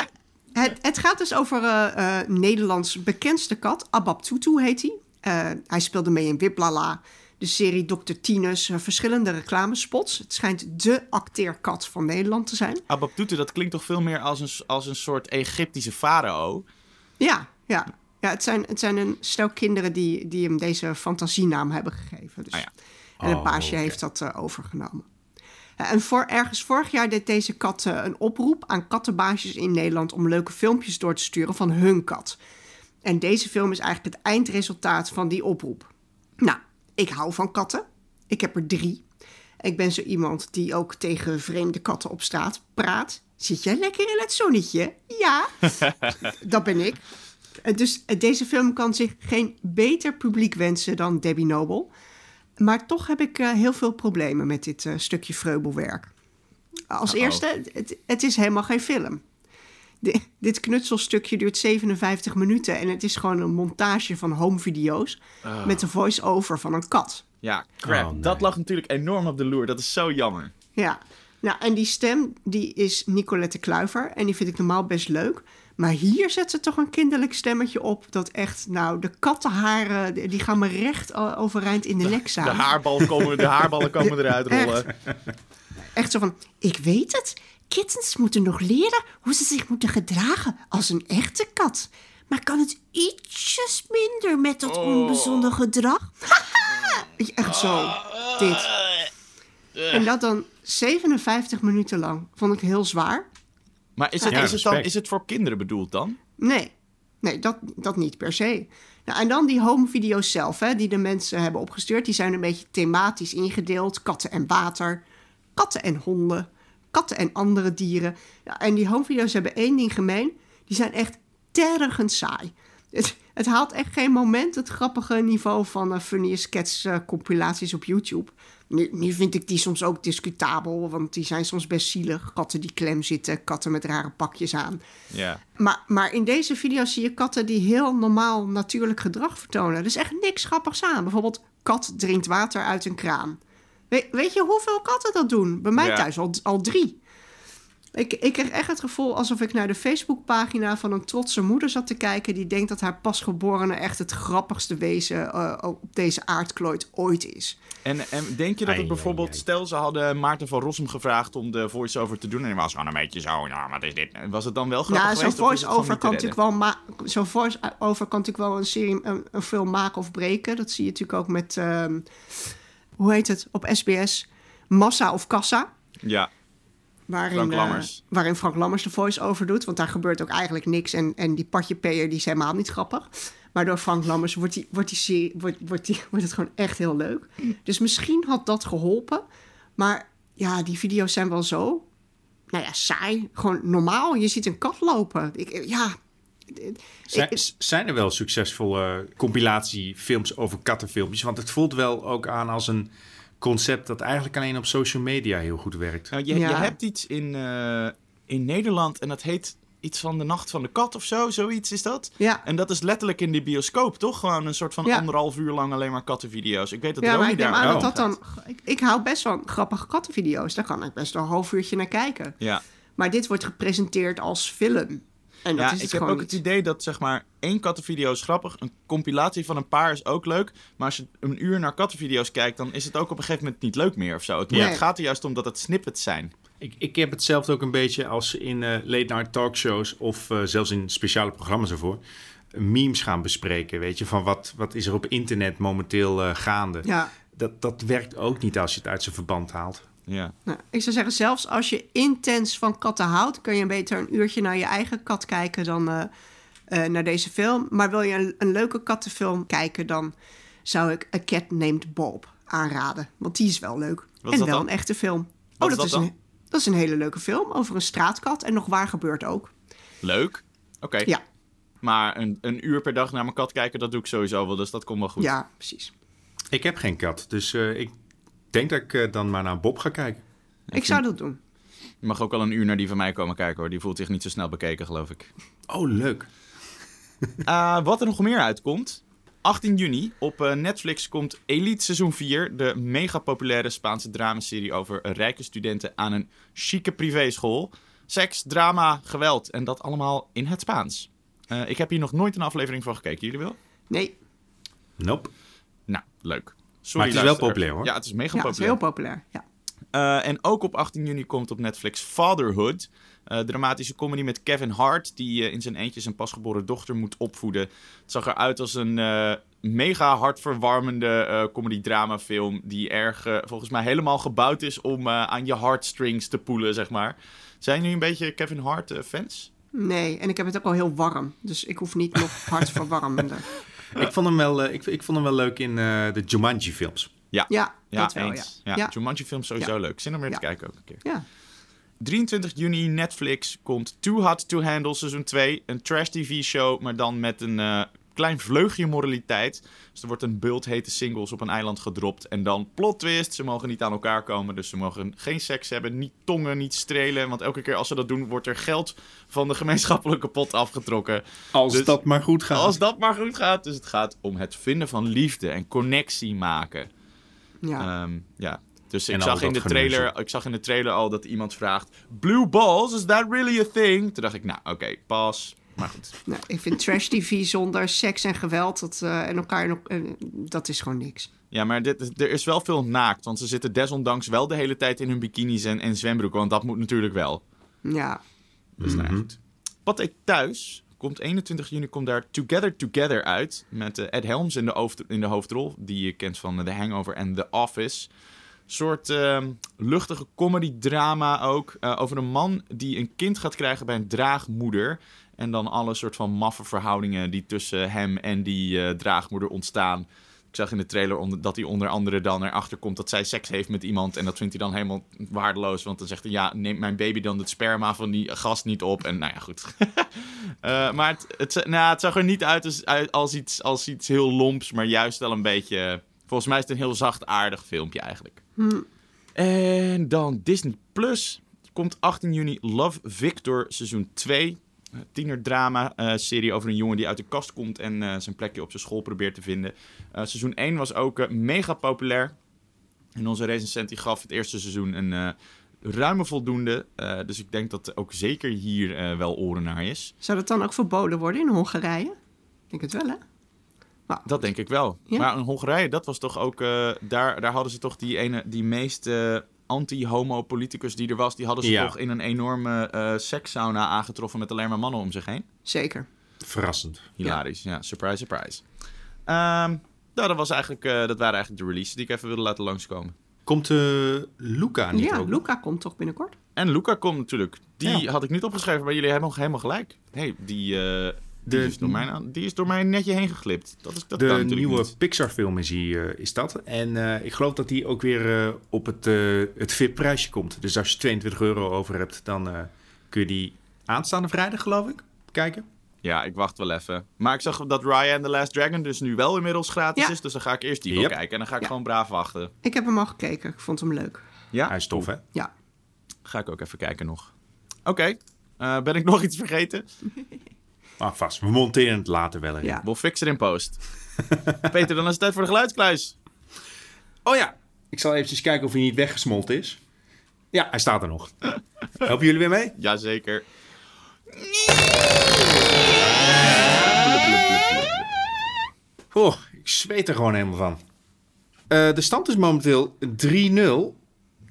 Eh, het, het gaat dus over eh, eh, Nederlands bekendste kat. Abab Tutu heet hij. Eh, hij speelde mee in Wiplala, de serie Dr. Tinus, eh, verschillende reclamespots. Het schijnt de acteerkat van Nederland te zijn. Abaptute, dat klinkt toch veel meer als een, als een soort Egyptische farao? Ja, ja. ja het, zijn, het zijn een stel kinderen die, die hem deze fantasienaam hebben gegeven. Dus. Ah ja. En een Oh, paasje heeft dat eh, overgenomen. En voor, ergens vorig jaar deed deze kat een oproep aan kattenbaasjes in Nederland om leuke filmpjes door te sturen van hun kat. En deze film is eigenlijk het eindresultaat van die oproep. Nou, ik hou van katten. Ik heb er drie. Ik ben zo iemand die ook tegen vreemde katten op straat praat. Zit jij lekker in het zonnetje? Ja, (laughs) dat ben ik. Eh, Dus eh, deze film kan zich geen beter publiek wensen dan Debbie Noble. Maar toch heb ik eh, heel veel problemen met dit stukje vreubelwerk. Als Uh-oh. eerste, het, het is helemaal geen film. Di- dit knutselstukje duurt 57 minuten en het is gewoon een montage van home video's met een voice-over van een kat. Ja, crap. Oh, nee. Dat lag natuurlijk enorm op de loer. Dat is zo jammer. Ja, nou, en die stem die is Nicolette Kluiver en die vind ik normaal best leuk. Maar hier zet ze toch een kinderlijk stemmetje op dat echt, nou, de kattenharen, die gaan me recht overeind in de nek De, staan. haarbal komen, de haarballen komen (laughs) eruit rollen. Echt zo van, ik weet het, kittens moeten nog leren hoe ze zich moeten gedragen als een echte kat. Maar kan het ietsjes minder met dat onbezonnen gedrag? (laughs) Je, echt zo, dit. En dat dan 57 minuten lang. Vond ik heel zwaar. Maar is het, Ja, is, het dan, is het voor kinderen bedoeld dan? Nee, nee dat, dat niet per se. Nou, en dan die home video's zelf, hè, die de mensen hebben opgestuurd. Die zijn een beetje thematisch ingedeeld. Katten en water, katten en honden, katten en andere dieren. Ja, en die home video's hebben één ding gemeen. Die zijn echt tergend saai. Het, het haalt echt geen moment het grappige niveau van uh, funny sketch eh, compilaties op YouTube. Nu, nu vind ik die soms ook discutabel, want die zijn soms best zielig. Katten die klem zitten, katten met rare pakjes aan. Ja. Maar, maar in deze video zie je katten die heel normaal natuurlijk gedrag vertonen. Er is echt niks grappigs aan. Bijvoorbeeld, kat drinkt water uit een kraan. We- weet je hoeveel katten dat doen? Bij mij Ja. thuis al, al drie. Ik, ik kreeg echt het gevoel alsof ik naar de Facebookpagina van een trotse moeder zat te kijken... die denkt dat haar pasgeborene echt het grappigste wezen eh, op deze aardkloot ooit is. En, en denk je dat Ai, het bijvoorbeeld... ai, ai. Stel, ze hadden Maarten van Rossum gevraagd om de voice-over te doen... en hij was gewoon een beetje zo... Nou, wat is dit? Was het dan wel grappig Nou, zo'n het gewoon voice-over kan, natuurlijk wel ma- zo'n voice-over kan natuurlijk wel een serie, een, een film maken of breken. Dat zie je natuurlijk ook met, ehm, hoe heet het, op SBS, Massa of Kassa. Ja, Waarin, Frank eh, Lammers. waarin Frank Lammers de voice-over doet. Want daar gebeurt ook eigenlijk niks. En, en die Patje Peer, die is helemaal niet grappig. Maar door Frank Lammers wordt, die, wordt, die wordt, wordt, die, (laughs) wordt het gewoon echt heel leuk. Dus misschien had dat geholpen. Maar ja, die video's zijn wel zo... Nou ja, saai. Gewoon normaal. Je ziet een kat lopen. Ik, ja... Zijn, er wel succesvolle compilatiefilms over kattenfilmpjes? Want het voelt wel ook aan als een concept dat eigenlijk alleen op social media heel goed werkt. Nou, je, je Ja. hebt iets in, eh, in Nederland en dat heet iets van de Nacht van de Kat of zo. Zoiets is dat. Ja. En dat is letterlijk in de bioscoop, toch? Gewoon een soort van Ja. anderhalf uur lang alleen maar kattenvideo's. Ik weet dat Ja, Ronnie daar aan dat dat dan... Ik, ik hou best van grappige kattenvideo's. Daar kan ik best wel een half uurtje naar kijken. Ja, Maar dit wordt gepresenteerd als film. En dat ja is het ik heb ook het idee dat zeg maar één kattenvideo is grappig. Een compilatie van een paar is ook leuk. Maar als je een uur naar kattenvideo's kijkt, dan is het ook op een gegeven moment niet leuk meer of zo. Het, Nee. het gaat er juist om dat het snippets zijn. Ik, ik heb hetzelfde ook een beetje als in eh, late night talkshows of eh, zelfs in speciale programma's ervoor memes gaan bespreken. Weet je, van wat, wat is er op internet momenteel eh, gaande. Ja. Dat, dat werkt ook niet als je het uit zijn verband haalt. Ja. Nou, ik zou zeggen, zelfs als je intens van katten houdt... kun je beter een uurtje naar je eigen kat kijken dan eh, eh, naar deze film. Maar wil je een, een leuke kattenfilm kijken... dan zou ik A Cat Named Bob aanraden. Want die is wel leuk. Wat is en dat wel dan? een echte film. Wat oh, is dat, dat is een, dat is een hele leuke film over een straatkat. En nog waar gebeurt ook. Leuk. Oké. Ja, Maar een, een uur per dag naar mijn kat kijken, dat doe ik sowieso wel. Dus dat komt wel goed. ja precies. Ik heb geen kat, dus eh, ik denk dat ik eh, dan maar naar Bob ga kijken. Ik zou dat doen. Je mag ook al een uur naar die van mij komen kijken hoor. Die voelt zich niet zo snel bekeken, geloof ik. Oh, leuk. (laughs) Eh, wat er nog meer uitkomt. 18 juni op eh, Netflix komt Elite seizoen 4. De mega populaire Spaanse dramaserie over rijke studenten aan een chique privéschool. Seks, drama, geweld en dat allemaal in het Spaans. Eh, ik heb hier nog nooit een aflevering van gekeken. Jullie wel? Nee, Nope. Nou, leuk. Sorry, Maar het is wel populair, hoor. Ja, het is mega ja, het is populair. heel populair. Ja. Eh, en ook op 18 juni komt op Netflix Fatherhood. Eh, dramatische comedy met Kevin Hart, die eh, in zijn eentje zijn pasgeboren dochter moet opvoeden. Het zag eruit als een eh, mega hartverwarmende eh comedy-drama film. Die erg, eh, volgens mij, helemaal gebouwd is om eh, aan je heartstrings te poelen, zeg maar. Zijn jullie een beetje Kevin Hart eh, fans? Nee, en ik heb het ook al heel warm. Dus ik hoef niet nog hartverwarmender. (laughs) (laughs) Ik, vond hem wel, eh, ik, ik vond hem wel leuk in eh, de Jumanji-films. Ja, Ja, ja dat wel, eens. ja. Ja, Ja. Jumanji-film sowieso leuk. Zin om weer te kijken ook een keer. Ja. 23 juni Netflix komt Too Hot to Handle seizoen 2. Een trash TV show, maar dan met een eh, klein vleugje moraliteit. Dus er wordt een bult hete singles op een eiland gedropt. En dan plot twist, ze mogen niet aan elkaar komen. Dus ze mogen geen seks hebben, niet tongen, niet strelen. Want elke keer als ze dat doen, wordt er geld van de gemeenschappelijke pot afgetrokken. Als Dus- dat maar goed gaat. Als dat maar goed gaat. Dus het gaat om het vinden van liefde en connectie maken. Ja. Ehm, ja. Dus En ik zag, in de trailer, ik zag in de trailer al dat iemand vraagt... Blue balls, is that really a thing? Toen dacht ik, nou oké, pas. Maar goed. Nou, ik vind trash TV zonder seks en geweld dat, eh, en elkaar nog, eh, dat is gewoon niks. Ja, maar dit, er is wel veel naakt. Want ze zitten desondanks wel de hele tijd in hun bikinis en, en zwembroeken. Want dat moet natuurlijk wel. Ja, Dus nou ja, goed. Pathé Thuis komt 21 juni komt daar Together Together uit. Met eh, Ed Helms in de, hoofd, in de hoofdrol. Die je kent van The Hangover en The Office. soort ehm, luchtige comedy-drama ook. eh, over een man die een kind gaat krijgen bij een draagmoeder. En dan alle soort van maffe verhoudingen die tussen hem en die eh, draagmoeder ontstaan. Ik zag in de trailer onder, dat hij onder andere dan erachter komt dat zij seks heeft met iemand. En dat vindt hij dan helemaal waardeloos. Want dan zegt hij, ja, neemt mijn baby dan het sperma van die gast niet op. En nou ja, goed. (laughs) Eh, maar het, het, nou, het zag er niet uit als, iets, als iets heel lomps, maar juist wel een beetje... Volgens mij is het een heel zachtaardig filmpje eigenlijk. En dan Disney Plus. Komt 18 juni Love Victor seizoen 2. Een Tienerdrama eh serie over een jongen die uit de kast komt en eh, zijn plekje op zijn school probeert te vinden. Eh, seizoen 1 was ook mega populair. En onze recensent die gaf het eerste seizoen een ruime voldoende. Dus ik denk dat ook zeker hier wel oren naar is. zou dat dan ook verboden worden in Hongarije? Ik denk het wel, hè? Dat denk ik wel. Ja? Maar in Hongarije, dat was toch ook... daar, daar hadden ze toch die, ene, die meest anti-homo-politicus die er was... die hadden ze Ja. toch in een enorme eh sekssauna aangetroffen... met alleen maar mannen om zich heen. Zeker. Verrassend. Hilarisch, ja. Surprise, surprise. Ehm, nou, dat, was eigenlijk, eh, dat waren eigenlijk de releases die ik even wilde laten langskomen. Komt eh Luca niet ja, ook? Luca komt toch binnenkort? En Luca komt natuurlijk. Die Ja. had ik niet opgeschreven, maar jullie hebben nog helemaal gelijk. hey, die, die, is door mij, aan- die is door mij netje heen geglipt. Dat, is, dat De nieuwe. Pixar-film is, eh, is dat. En eh, ik geloof dat die ook weer eh, op het, eh het VIP-prijsje komt. Dus als je 22 euro over hebt, dan eh, kun je die aanstaande vrijdag, geloof ik, kijken. Ja, ik wacht wel even. Maar ik zag dat Raya and the Last Dragon dus nu wel inmiddels gratis Ja. is. Dus dan ga ik eerst die Yep. kijken. En dan ga ik Ja. gewoon braaf wachten. Ik heb hem al gekeken. Ik vond hem leuk. Ja? Hij is tof, hè? Ja. Ga ik ook even kijken nog. Oké. Eh, ben ik nog iets vergeten? (laughs) Maar vast, we monteren het later wel in. Ja. We'll fix it in post. (laughs) Peter, dan is het tijd voor de geluidskluis. Oh ja, ik zal eventjes kijken of hij niet weggesmolten is. Ja, hij staat er nog. Helpen jullie weer mee? Jazeker. Oh, ik zweet er gewoon helemaal van. Eh, de stand is momenteel 3-0.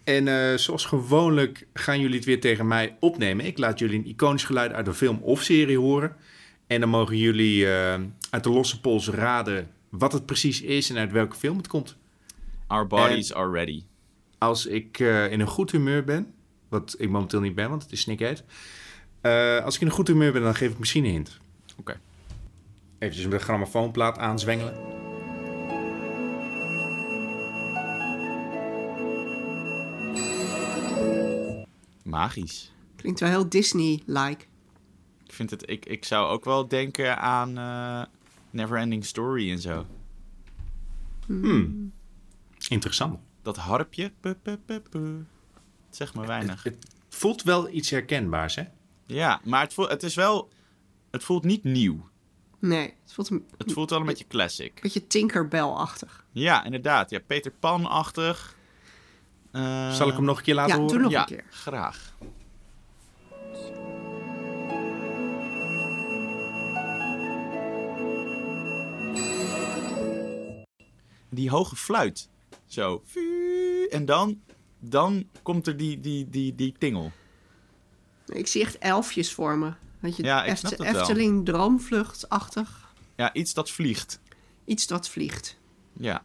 En eh, zoals gewoonlijk gaan jullie het weer tegen mij opnemen. Ik laat jullie een iconisch geluid uit een film of serie horen. En dan mogen jullie eh, uit de losse pols raden wat het precies is en uit welke film het komt. Our bodies are ready. Als ik eh, in een goed humeur ben, wat ik momenteel niet ben, want het is snikheet. Eh als ik in een goed humeur ben, dan geef ik misschien een hint. Oké. Even de grammofoonplaat aanzwengelen. Magisch. Klinkt wel heel Disney-like. Ik, vind het, ik, ik zou ook wel denken aan eh Neverending Story en zo. Hmm. Interessant. Dat harpje. Pu, pu, pu, pu. Het zegt maar weinig. Het voelt wel iets herkenbaars, hè? Ja, maar het voelt, het is wel... Het voelt niet nieuw. Nee, het voelt een Het voelt wel een beetje classic. beetje Tinkerbell-achtig. Ja, inderdaad. Ja, Peter Pan-achtig. Eh, Zal ik hem nog een keer laten ja, horen? doe nog ja, een keer. graag. Die hoge fluit. Zo. En dan, dan komt er die, die, die, die tingel. Ik zie echt elfjes voor me. Weet je, Ja, ik Eft- wel. Efteling droomvluchtachtig. Ja, iets dat vliegt. Iets dat vliegt. Ja.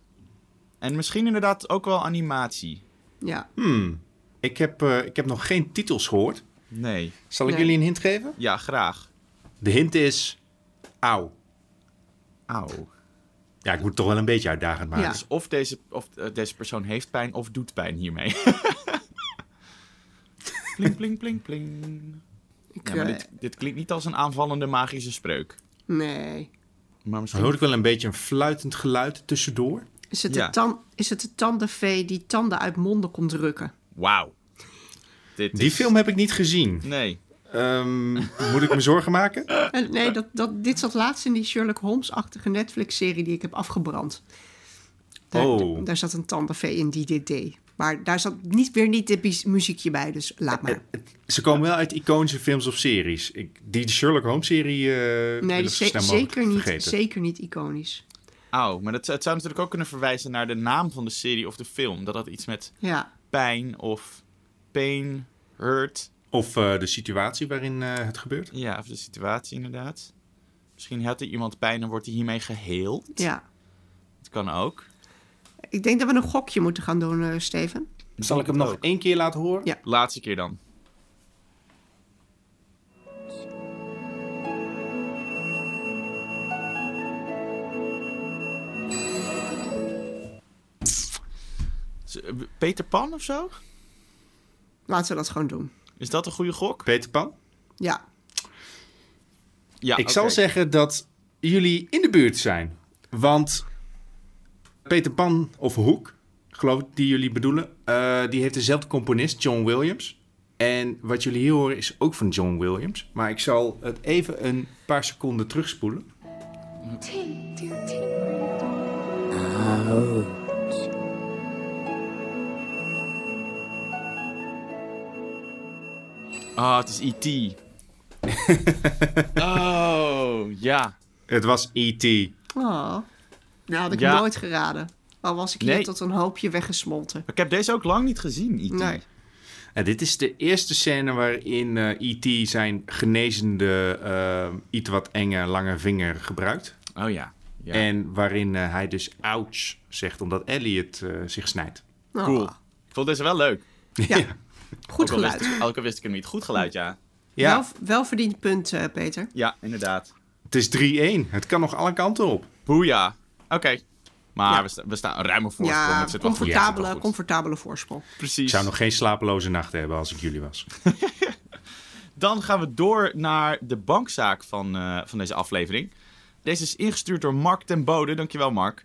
En misschien inderdaad ook wel animatie. Ja. Hmm. Ik, heb, eh, ik heb nog geen titels gehoord. Nee. Zal ik Nee. jullie een hint geven? Ja, graag. De hint is... Auw. Auw. Ja, ik moet het toch wel een beetje uitdagend maken. Ja. Dus of deze, of eh, deze persoon heeft pijn of doet pijn hiermee. (laughs) Pling, pling, pling, pling. Ik, Ja, maar eh, dit, dit klinkt niet als een aanvallende magische spreuk. Nee. Maar misschien... hoor ik wel een beetje een fluitend geluid tussendoor. Is het, Ja. de tan- is het de tandenvee die tanden uit monden komt drukken? Wauw. Dit Die is- film heb ik niet gezien. Nee. Ehm, moet ik me zorgen maken? (laughs) Eh, nee, dat, dat, dit zat laatst in die Sherlock Holmes-achtige Netflix-serie die ik heb afgebrand. Daar, Oh. daar zat een tandenvee in die dit deed. Maar daar zat niet, weer niet dit muziekje bij, dus laat maar. Ze komen wel uit iconische films of series. Ik, die Sherlock Holmes-serie eh Nee, ze- zeker niet, vergeten. zeker niet iconisch. Auw, maar dat, het zou natuurlijk ook kunnen verwijzen naar de naam van de serie of de film. Dat dat iets met Ja, pijn of pain, hurt. Of eh, de situatie waarin eh, het gebeurt. Ja, of de situatie inderdaad. Misschien had er iemand pijn en wordt hij hiermee geheeld. ja. Dat kan ook. Ik denk dat we een gokje moeten gaan doen, eh, Steven. Zal ik hem nog één keer laten horen? Ja. Laatste keer dan. Peter Pan of zo? Laten we dat gewoon doen. Is dat een goede gok? Peter Pan? Ja, Ja, ik zal zeggen dat jullie in de buurt zijn. Want Peter Pan of Hoek, geloof ik die jullie bedoelen, eh, die heeft dezelfde componist, John Williams. En wat jullie hier horen is ook van John Williams. Maar ik zal het even een paar seconden terugspoelen. Ah, het is E.T. (laughs) oh, ja. Het was E E.T. Oh. Nou, had ik Ja. nooit geraden. Al was ik hier Nee. tot een hoopje weggesmolten. Ik heb deze ook lang niet gezien, E E.T. Nee. En dit is de eerste scène waarin eh, E.T. zijn genezende, eh, iets wat enge, lange vinger gebruikt. Oh ja. ja. En waarin eh, hij dus ouch zegt omdat Elliot eh, zich snijdt. Oh. Cool. Ik vond deze wel leuk. (laughs) Ja, goed Ook wist, geluid. ook al wist ik hem niet. Goed geluid, ja. Ja, Wel, wel verdiend punt, eh, Peter. Ja, inderdaad. het is 3-1. Het kan nog alle kanten op. Boeja. Oké. Maar Ja. we, sta- we staan een ruime voorsprong. Ja, het zit comfortabele, wel goed. comfortabele voorsprong. Precies. Ik zou nog geen slapeloze nachten hebben als ik jullie was. (laughs) Dan gaan we door naar de bankzaak van, eh, van deze aflevering. Deze is ingestuurd door Mark ten Bode. Dankjewel, Mark.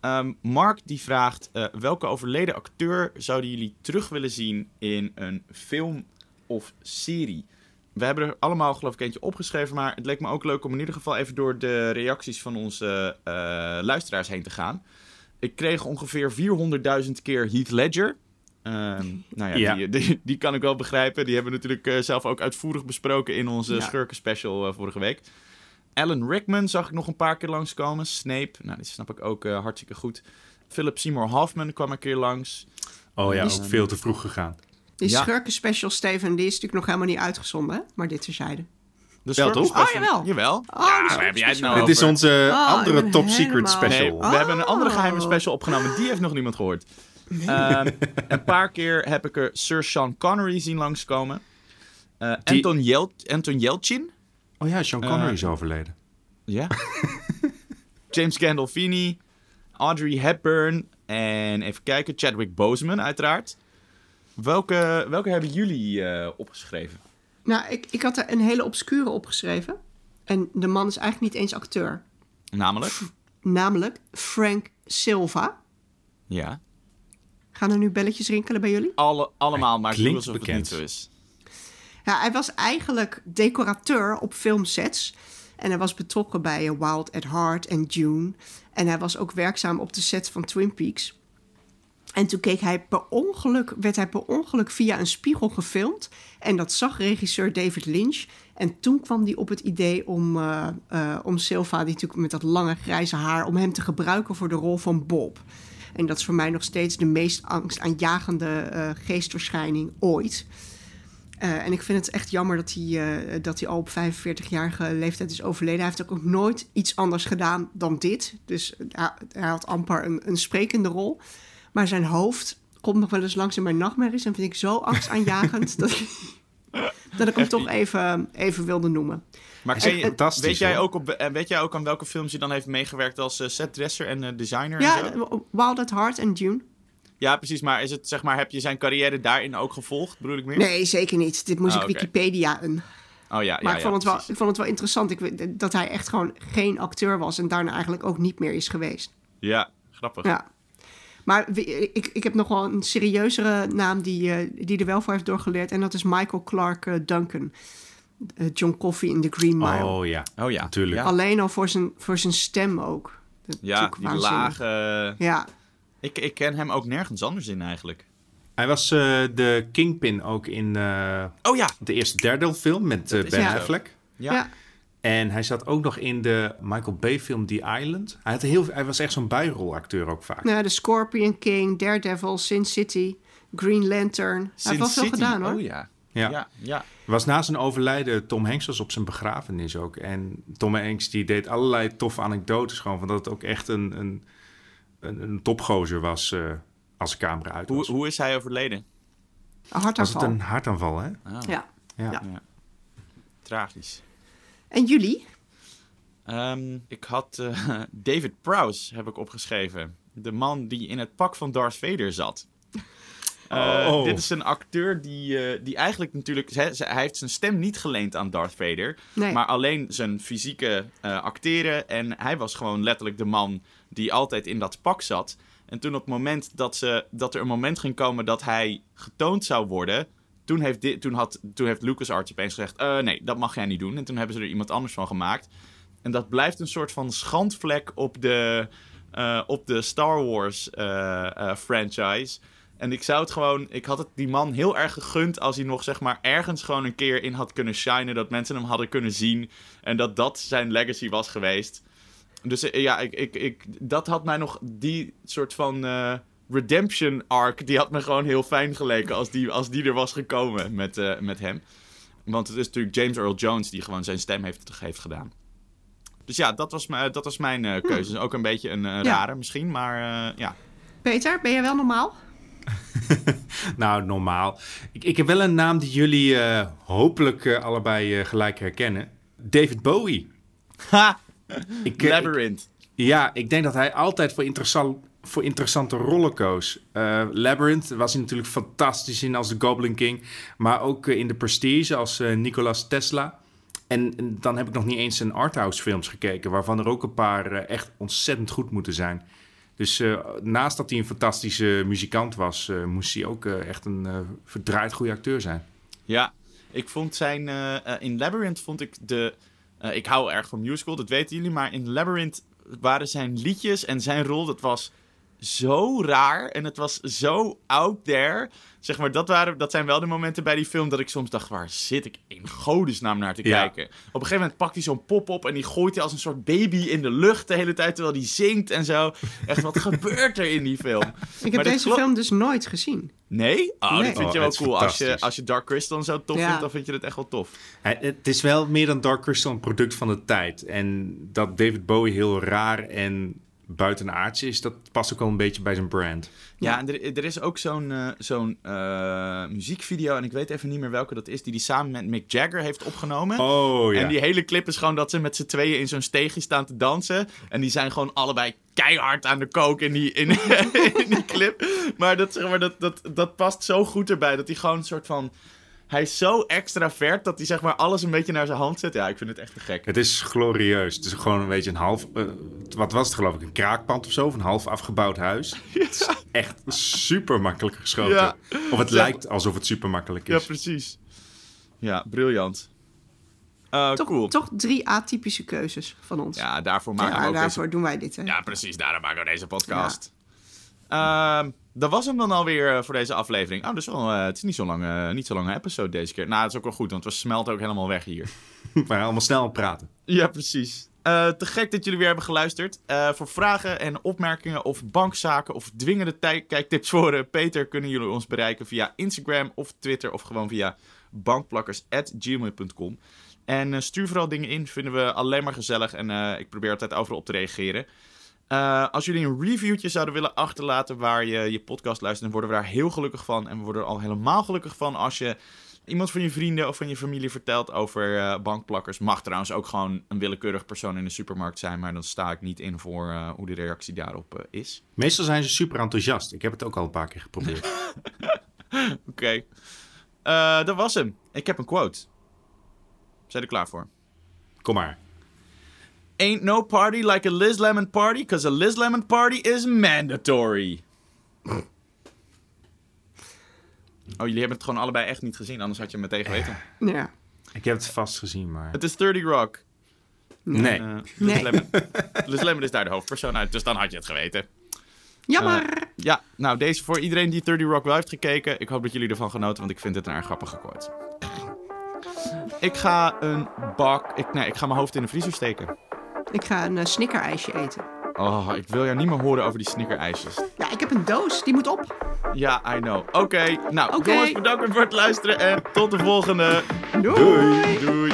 Ehm, Mark die vraagt: eh, welke overleden acteur zouden jullie terug willen zien in een film of serie? We hebben er allemaal, geloof ik, eentje opgeschreven. Maar het leek me ook leuk om in ieder geval even door de reacties van onze eh, luisteraars heen te gaan. Ik kreeg ongeveer 400.000 keer Heath Ledger. Ehm, nou ja, Ja. Die, die, die kan ik wel begrijpen. Die hebben we natuurlijk eh, zelf ook uitvoerig besproken in onze Ja. schurken special eh, vorige week. Alan Rickman zag ik nog een paar keer langskomen. Snape, nou, die snap ik ook eh, hartstikke goed. Philip Seymour Hoffman kwam een keer langs. Oh ja, Die- ook veel te vroeg gegaan. Die Ja. schurken special, Steven, die is natuurlijk nog helemaal niet uitgezonden, hè? maar dit terzijde. De Wel, toch? Oh, jawel. Jawel. Oh, ja, heb jij het nou Dit is onze Oh, andere top secret Nee, special. we hebben een andere Oh. geheime special opgenomen. Die heeft nog niemand gehoord. Ehm, een paar keer heb ik er Sir Sean Connery zien langskomen. Eh Die- Anton, Yel Anton Yelchin. Oh ja, Sean Connery Eh, is overleden. Ja. (laughs) James Gandolfini. Audrey Hepburn. En even kijken, Chadwick Boseman uiteraard. Welke, welke hebben jullie eh, opgeschreven? Nou, ik, ik had er een hele obscure opgeschreven. En de man is eigenlijk niet eens acteur. Namelijk? Namelijk Frank Silva. Ja. Gaan er nu belletjes rinkelen bij jullie? Alle, allemaal, maar klinkt alsof bekend. het niet zo is. Hij was eigenlijk decorateur op filmsets. En hij was betrokken bij eh, Wild at Heart en Dune. En hij was ook werkzaam op de set van Twin Peaks. En toen keek hij per ongeluk, werd hij per ongeluk via een spiegel gefilmd. En dat zag regisseur David Lynch. En toen kwam hij op het idee om, eh, eh, om Silva, die natuurlijk met dat lange grijze haar, om hem te gebruiken voor de rol van Bob. En dat is voor mij nog steeds de meest angstaanjagende eh geestverschijning ooit. Eh, en ik vind het echt jammer dat hij, eh, dat hij al op 45-jarige leeftijd is overleden. Hij heeft ook nooit iets anders gedaan dan dit. Dus hij, hij had amper een, een sprekende rol. Maar zijn hoofd komt nog wel eens langs in mijn nachtmerries. En vind ik zo angstaanjagend (laughs) dat, ik- dat ik hem toch even, even wilde noemen. Maar ken je- weet, jij ook op, eh, weet jij ook aan welke films hij dan heeft meegewerkt als eh, setdresser en eh, designer? en Ja, zo? Wild at Heart en Dune. Ja, precies. Maar is het, zeg maar, heb je zijn carrière daarin ook gevolgd, bedoel ik meer? Nee, zeker niet. Dit moest Ah, ik oké. Wikipedia een. Oh ja, Maar ja, ik, vond het wel, precies. ik vond het wel interessant ik, dat hij echt gewoon geen acteur was en daarna eigenlijk ook niet meer is geweest. Ja, grappig. Ja. Maar ik, ik heb nog wel een serieuzere naam die, eh, die er wel voor heeft doorgeleerd. En dat is Michael Clark eh, Duncan. Eh, John Coffey in The Green Mile. Oh ja, Oh ja. natuurlijk. Ja, Alleen al voor zijn, voor zijn stem ook. Dat ja die lage... Ja, Ik, ik ken hem ook nergens anders in eigenlijk. Hij was eh, de Kingpin ook in eh, Oh ja. de eerste Daredevil film met eh, Ben ja. Affleck. Ja. ja. En hij zat ook nog in de Michael Bay film The Island. Hij, had heel, hij was echt zo'n bijrolacteur ook vaak. Nou, de Scorpion King, Daredevil, Sin City, Green Lantern. Hij heeft wel veel gedaan hoor. Oh ja. Ja. Ja, ja. Was na zijn overlijden, Tom Hanks was op zijn begrafenis ook. En Tom Hanks die deed allerlei toffe anekdotes gewoon. Van dat het ook echt een, een, een, een topgozer was eh, als de camera uit Hoe, was. hoe is hij overleden? Een was het hartaanval. een hartaanval, hè? Ah, Ja. Ja. Ja. Tragisch. En jullie? Ehm, ik had eh, (laughs) David Prowse heb ik opgeschreven. De man die in het pak van Darth Vader zat. (laughs) Eh, Oh. Dit is een acteur die, eh, die eigenlijk natuurlijk... Hij, hij heeft zijn stem niet geleend aan Darth Vader. Nee. Maar alleen zijn fysieke eh, acteren. En hij was gewoon letterlijk de man die altijd in dat pak zat. En toen op het moment dat, ze, dat er een moment ging komen dat hij getoond zou worden... Toen heeft, dit, toen had, toen heeft LucasArts opeens gezegd... "Eh, nee, dat mag jij niet doen. En toen hebben ze er iemand anders van gemaakt. En dat blijft een soort van schandvlek op de, eh, op de Star Wars eh, franchise. En ik zou het gewoon... Ik had het die man heel erg gegund als hij nog zeg maar ergens gewoon een keer in had kunnen shinen. Dat mensen hem hadden kunnen zien. En dat dat zijn legacy was geweest. Dus eh, ja, ik, ik, ik, dat had mij nog die soort van eh, redemption arc. Die had me gewoon heel fijn geleken als die, als die er was gekomen met, eh, met hem. Want het is natuurlijk James Earl Jones die gewoon zijn stem heeft, heeft gedaan. Dus ja, dat was, mijn- dat was mijn eh, keuze. Ook een beetje een eh, Ja. rare misschien, maar eh, ja. Peter, ben jij wel normaal? (laughs) Nou, normaal. Ik, ik heb wel een naam die jullie eh, hopelijk allebei eh, gelijk herkennen. David Bowie. Ha! Ik, eh, ik- Labyrinth. ja, ik denk dat hij altijd voor, interessant, voor interessante rollen koos. Eh, Labyrinth was hij natuurlijk fantastisch in als de Goblin King. Maar ook eh, in de Prestige als eh Nicolas Tesla. En, dan heb ik nog niet eens zijn arthouse films gekeken... waarvan er ook een paar echt ontzettend goed moeten zijn. Dus naast dat hij een fantastische muzikant was... moest hij ook echt een verdraaid goede acteur zijn. Ja, ik vond zijn. in Labyrinth vond ik de. Eh, ik hou erg van musical, dat weten jullie. Maar in Labyrinth waren zijn liedjes en zijn rol. Dat was zo raar. En het was zo out there. Zeg maar, dat, waren, dat zijn wel de momenten bij die film dat ik soms dacht: waar zit ik in godesnaam naar te Ja. kijken? Op een gegeven moment pakt hij zo'n pop op en die gooit hij als een soort baby in de lucht de hele tijd terwijl hij zingt en zo. Echt, wat (laughs) gebeurt er in die film? Ik heb deze film dus nooit gezien. Nee? Oh, Nee. dat vind Oh, je wel het is cool. Als je, als je Dark Crystal zo tof Ja. vindt, dan vind je het echt wel tof. Het is wel meer dan Dark Crystal een product van de tijd. En dat David Bowie heel raar en buitenaards is, dat past ook wel een beetje bij zijn brand. Ja, en er, er is ook zo'n eh, zo'n eh, muziekvideo, en ik weet even niet meer welke dat is, die hij samen met Mick Jagger heeft opgenomen. Oh ja. En die hele clip is gewoon dat ze met z'n tweeën in zo'n steegje staan te dansen. En die zijn gewoon allebei keihard aan de kook in die, in, (laughs) in die clip. Maar, dat, zeg maar dat, dat, dat past zo goed erbij, dat hij gewoon een soort van... Hij is zo extravert dat hij zeg maar alles een beetje naar zijn hand zet. Ja, ik vind het echt te gek. Het is glorieus. Het is gewoon een beetje een half... eh, wat was het geloof ik? Een kraakpand of zo? Of een half afgebouwd huis? (laughs) Het is echt super makkelijk geschoten. Ja. Of het lijkt alsof het super makkelijk Ja, is. precies. Ja, briljant. Eh, Toch, cool. toch drie atypische keuzes van ons. Ja, daarvoor maken Ja, we ook daarvoor deze... doen wij dit. Hè? Ja, precies. Daarom maken we deze podcast. Ehm, dat was hem dan alweer eh, voor deze aflevering. Oh, dus wel, eh, het is niet zo'n lange, niet zo lange episode deze keer. Nou, dat is ook wel goed, want we smelten ook helemaal weg hier. (laughs) We gaan allemaal snel aan praten. Ja, precies. Eh, te gek dat jullie weer hebben geluisterd. Eh, voor vragen en opmerkingen of bankzaken of dwingende kijktips voor eh, Peter... kunnen jullie ons bereiken via Instagram of Twitter... of gewoon via bankplakkers.gmail.com. En eh, stuur vooral dingen in, vinden we alleen maar gezellig. En eh, ik probeer altijd overal op te reageren. Eh, als jullie een reviewtje zouden willen achterlaten waar je je podcast luistert... dan worden we daar heel gelukkig van. En we worden er al helemaal gelukkig van als je iemand van je vrienden of van je familie vertelt over eh, bankplakkers, mag trouwens ook gewoon een willekeurig persoon in de supermarkt zijn, maar dan sta ik niet in voor eh, hoe de reactie daarop is. Meestal zijn ze super enthousiast. Ik heb het ook al een paar keer geprobeerd. (laughs) (laughs) Oké. Dat was hem. Ik heb een quote. Zijn er klaar voor? Kom maar. Ain't no party like a Liz Lemon party, cause a Liz Lemon party is mandatory. Oh, jullie hebben het gewoon allebei echt niet gezien, anders had je het meteen geweten. Ja. Ik heb het vast gezien, maar... Het is 30 Rock. Nee. Eh, Liz, Nee. Lemon. Liz Lemon is daar de hoofdpersoon uit, dus dan had je het geweten. Jammer. Eh, ja, nou, deze voor iedereen die 30 Rock wel heeft gekeken. Ik hoop dat jullie ervan genoten, want ik vind het een erg grappige quote. Ik ga een bak... Ik, nee, ik ga mijn hoofd in de vriezer steken. Ik ga een uh, snickerijsje eten. Oh, ik wil jou niet meer horen over die snickerijsjes. Ja, ik heb een doos. Die moet op. Ja, I know. Oké, nou, jongens, bedankt voor het luisteren en tot de volgende. Doei. Doei.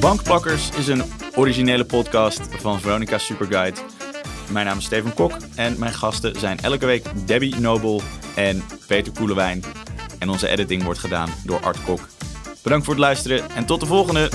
Bankplakkers is een originele podcast van Veronica Superguide. Mijn naam is Steven Kok en mijn gasten zijn elke week Debbie Nobel en Peter Koelewijn. En onze editing wordt gedaan door Art Kok. Bedankt voor het luisteren en tot de volgende!